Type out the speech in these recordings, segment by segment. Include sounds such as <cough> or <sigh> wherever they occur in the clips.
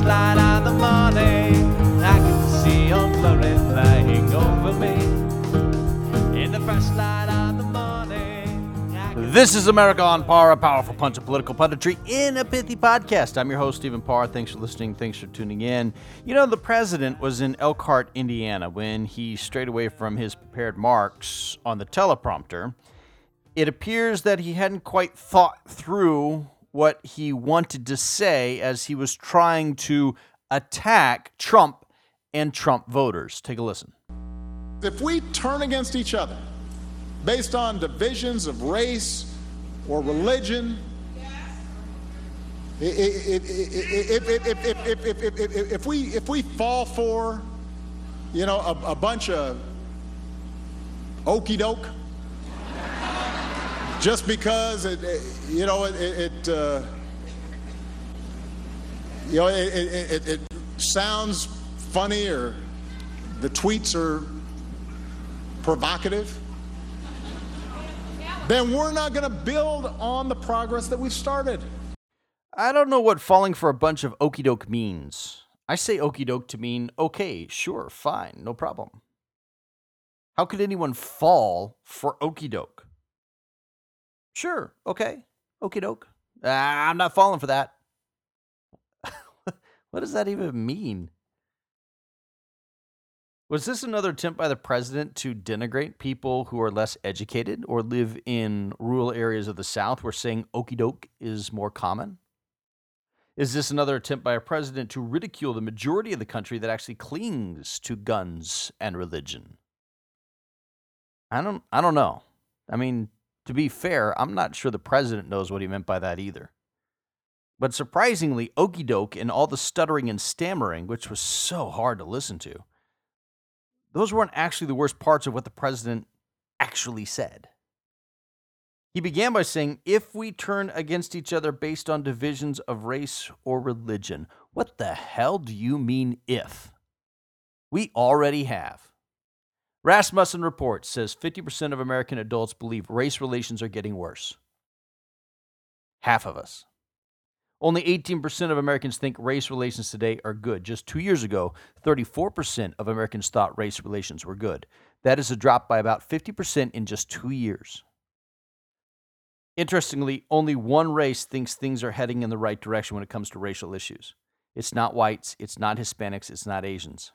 of the morning, I can see your glory flying over me. In the first light of the morning, This is America on Par, a powerful punch of political punditry in a pithy podcast. I'm your host, Stephen Parr. Thanks for listening. Thanks for tuning in. You know, the president was in Elkhart, Indiana, when he strayed away from his prepared marks on the teleprompter. It appears that he hadn't quite thought through what he wanted to say as he was trying to attack Trump and Trump voters. Take a listen. If we turn against each other based on divisions of race or religion, if we if we fall for you know a, a bunch of okey doke just because it, it- you know it, it, uh, you know it, it, it, it sounds funny or the tweets are provocative, then we're not going to build on the progress that we've started. I don't know what falling for a bunch of okey doke means. I say okey doke to mean okay, sure, fine, no problem. How could anyone fall for okey doke? Sure, okay, okey doke. Ah, I'm not falling for that. <laughs> what does that even mean? Was this another attempt by the president to denigrate people who are less educated or live in rural areas of the South where saying okey doke is more common? Is this another attempt by a president to ridicule the majority of the country that actually clings to guns and religion? I don't I don't know. I mean, to be fair, I'm not sure the president knows what he meant by that either. But surprisingly, okey doke and all the stuttering and stammering, which was so hard to listen to, those weren't actually the worst parts of what the president actually said. He began by saying, if we turn against each other based on divisions of race or religion, what the hell do you mean if? We already have. Rasmussen Report says 50% of American adults believe race relations are getting worse. Half of us. Only 18% of Americans think race relations today are good. Just two years ago, 34% of Americans thought race relations were good. That is a drop by about 50% in just two years. Interestingly, only one race thinks things are heading in the right direction when it comes to racial issues. It's not whites, it's not Hispanics, it's not Asians.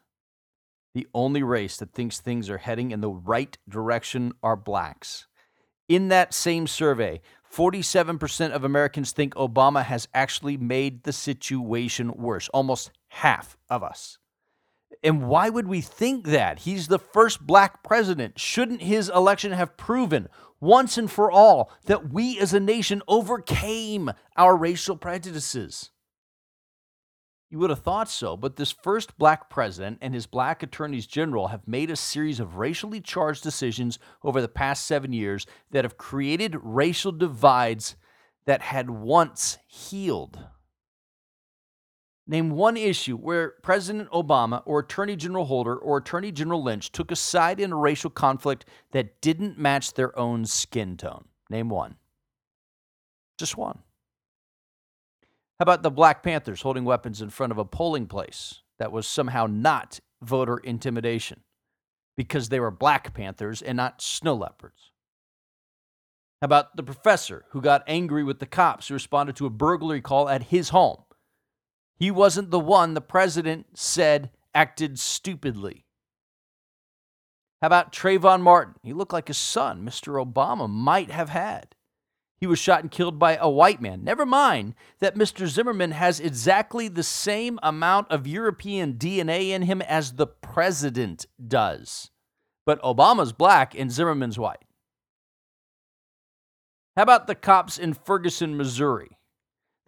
The only race that thinks things are heading in the right direction are blacks. In that same survey, 47% of Americans think Obama has actually made the situation worse, almost half of us. And why would we think that? He's the first black president. Shouldn't his election have proven once and for all that we as a nation overcame our racial prejudices? You would have thought so, but this first black president and his black attorneys general have made a series of racially charged decisions over the past seven years that have created racial divides that had once healed. Name one issue where President Obama or Attorney General Holder or Attorney General Lynch took a side in a racial conflict that didn't match their own skin tone. Name one. Just one. How about the Black Panthers holding weapons in front of a polling place that was somehow not voter intimidation because they were Black Panthers and not snow leopards? How about the professor who got angry with the cops who responded to a burglary call at his home? He wasn't the one the president said acted stupidly. How about Trayvon Martin? He looked like a son Mr. Obama might have had. He was shot and killed by a white man. Never mind that Mr. Zimmerman has exactly the same amount of European DNA in him as the president does. But Obama's black and Zimmerman's white. How about the cops in Ferguson, Missouri?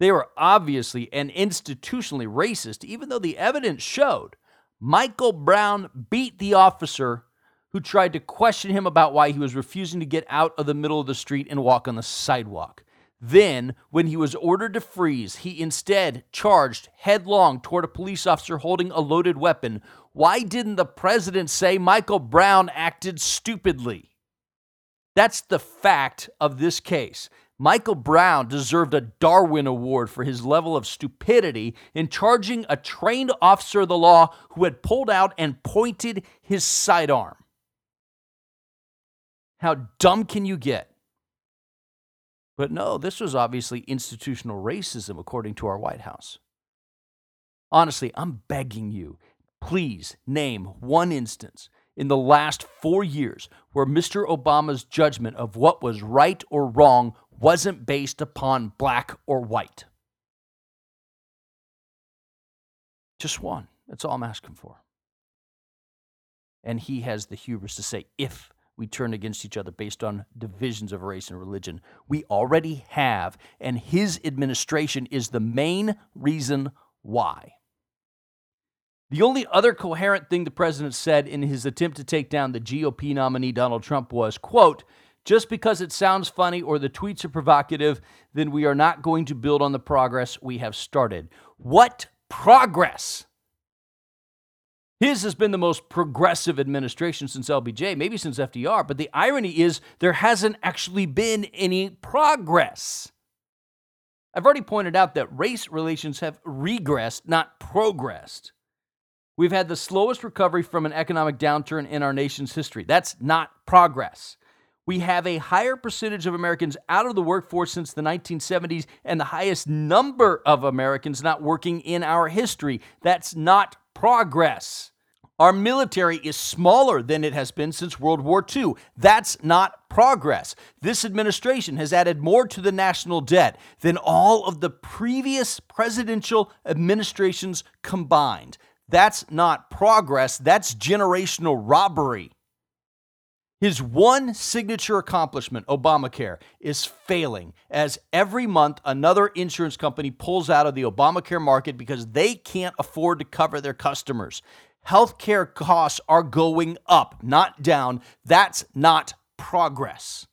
They were obviously and institutionally racist, even though the evidence showed Michael Brown beat the officer who tried to question him about why he was refusing to get out of the middle of the street and walk on the sidewalk. Then, when he was ordered to freeze, he instead charged headlong toward a police officer holding a loaded weapon. Why didn't the president say Michael Brown acted stupidly? That's the fact of this case. Michael Brown deserved a Darwin Award for his level of stupidity in charging a trained officer of the law who had pulled out and pointed his sidearm. How dumb can you get? But no, this was obviously institutional racism, according to our White House. Honestly, I'm begging you, please name one instance in the last four years where Mr. Obama's judgment of what was right or wrong wasn't based upon black or white. Just one. That's all I'm asking for. And he has the hubris to say, if we turn against each other based on divisions of race and religion, we already have, and his administration is the main reason why. The only other coherent thing the president said in his attempt to take down the GOP nominee Donald Trump was, quote, just because it sounds funny or the tweets are provocative, then we are not going to build on the progress we have started. What progress? His has been the most progressive administration since LBJ, maybe since FDR, but the irony is there hasn't actually been any progress. I've already pointed out that race relations have regressed, not progressed. We've had the slowest recovery from an economic downturn in our nation's history. That's not progress. We have a higher percentage of Americans out of the workforce since the 1970s and the highest number of Americans not working in our history. That's not progress. Our military is smaller than it has been since World War II. That's not progress. This administration has added more to the national debt than all of the previous presidential administrations combined. That's not progress, that's generational robbery. His one signature accomplishment, Obamacare, is failing as every month another insurance company pulls out of the Obamacare market because they can't afford to cover their customers. Healthcare costs are going up, not down. That's not progress.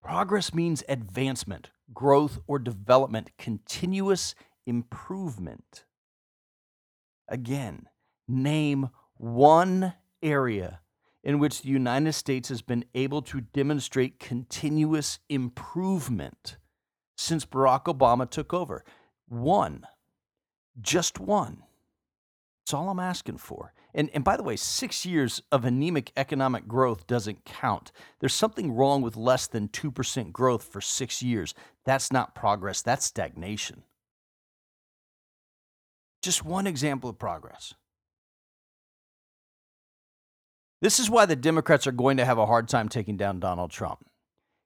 Progress means advancement, growth, or development, continuous improvement. Again, name one area in which the United States has been able to demonstrate continuous improvement since Barack Obama took over. One, just one. That's all I'm asking for. And, and by the way, six years of anemic economic growth doesn't count. There's something wrong with less than 2% growth for six years. That's not progress, that's stagnation. Just one example of progress. This is why the Democrats are going to have a hard time taking down Donald Trump.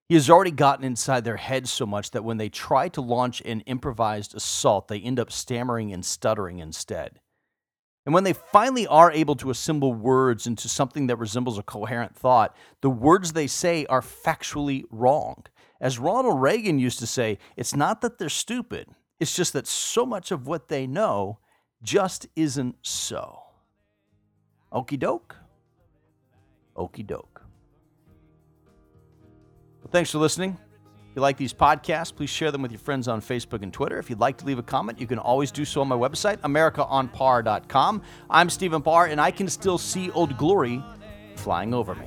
He has already gotten inside their heads so much that when they try to launch an improvised assault, they end up stammering and stuttering instead. And when they finally are able to assemble words into something that resembles a coherent thought, the words they say are factually wrong. As Ronald Reagan used to say, it's not that they're stupid, it's just that so much of what they know just isn't so. Okey doke. Okey doke. Well, thanks for listening. If you like these podcasts, please share them with your friends on Facebook and Twitter. If you'd like to leave a comment, you can always do so on my website, AmericaOnPar.com. I'm Stephen Parr, and I can still see Old Glory flying over me.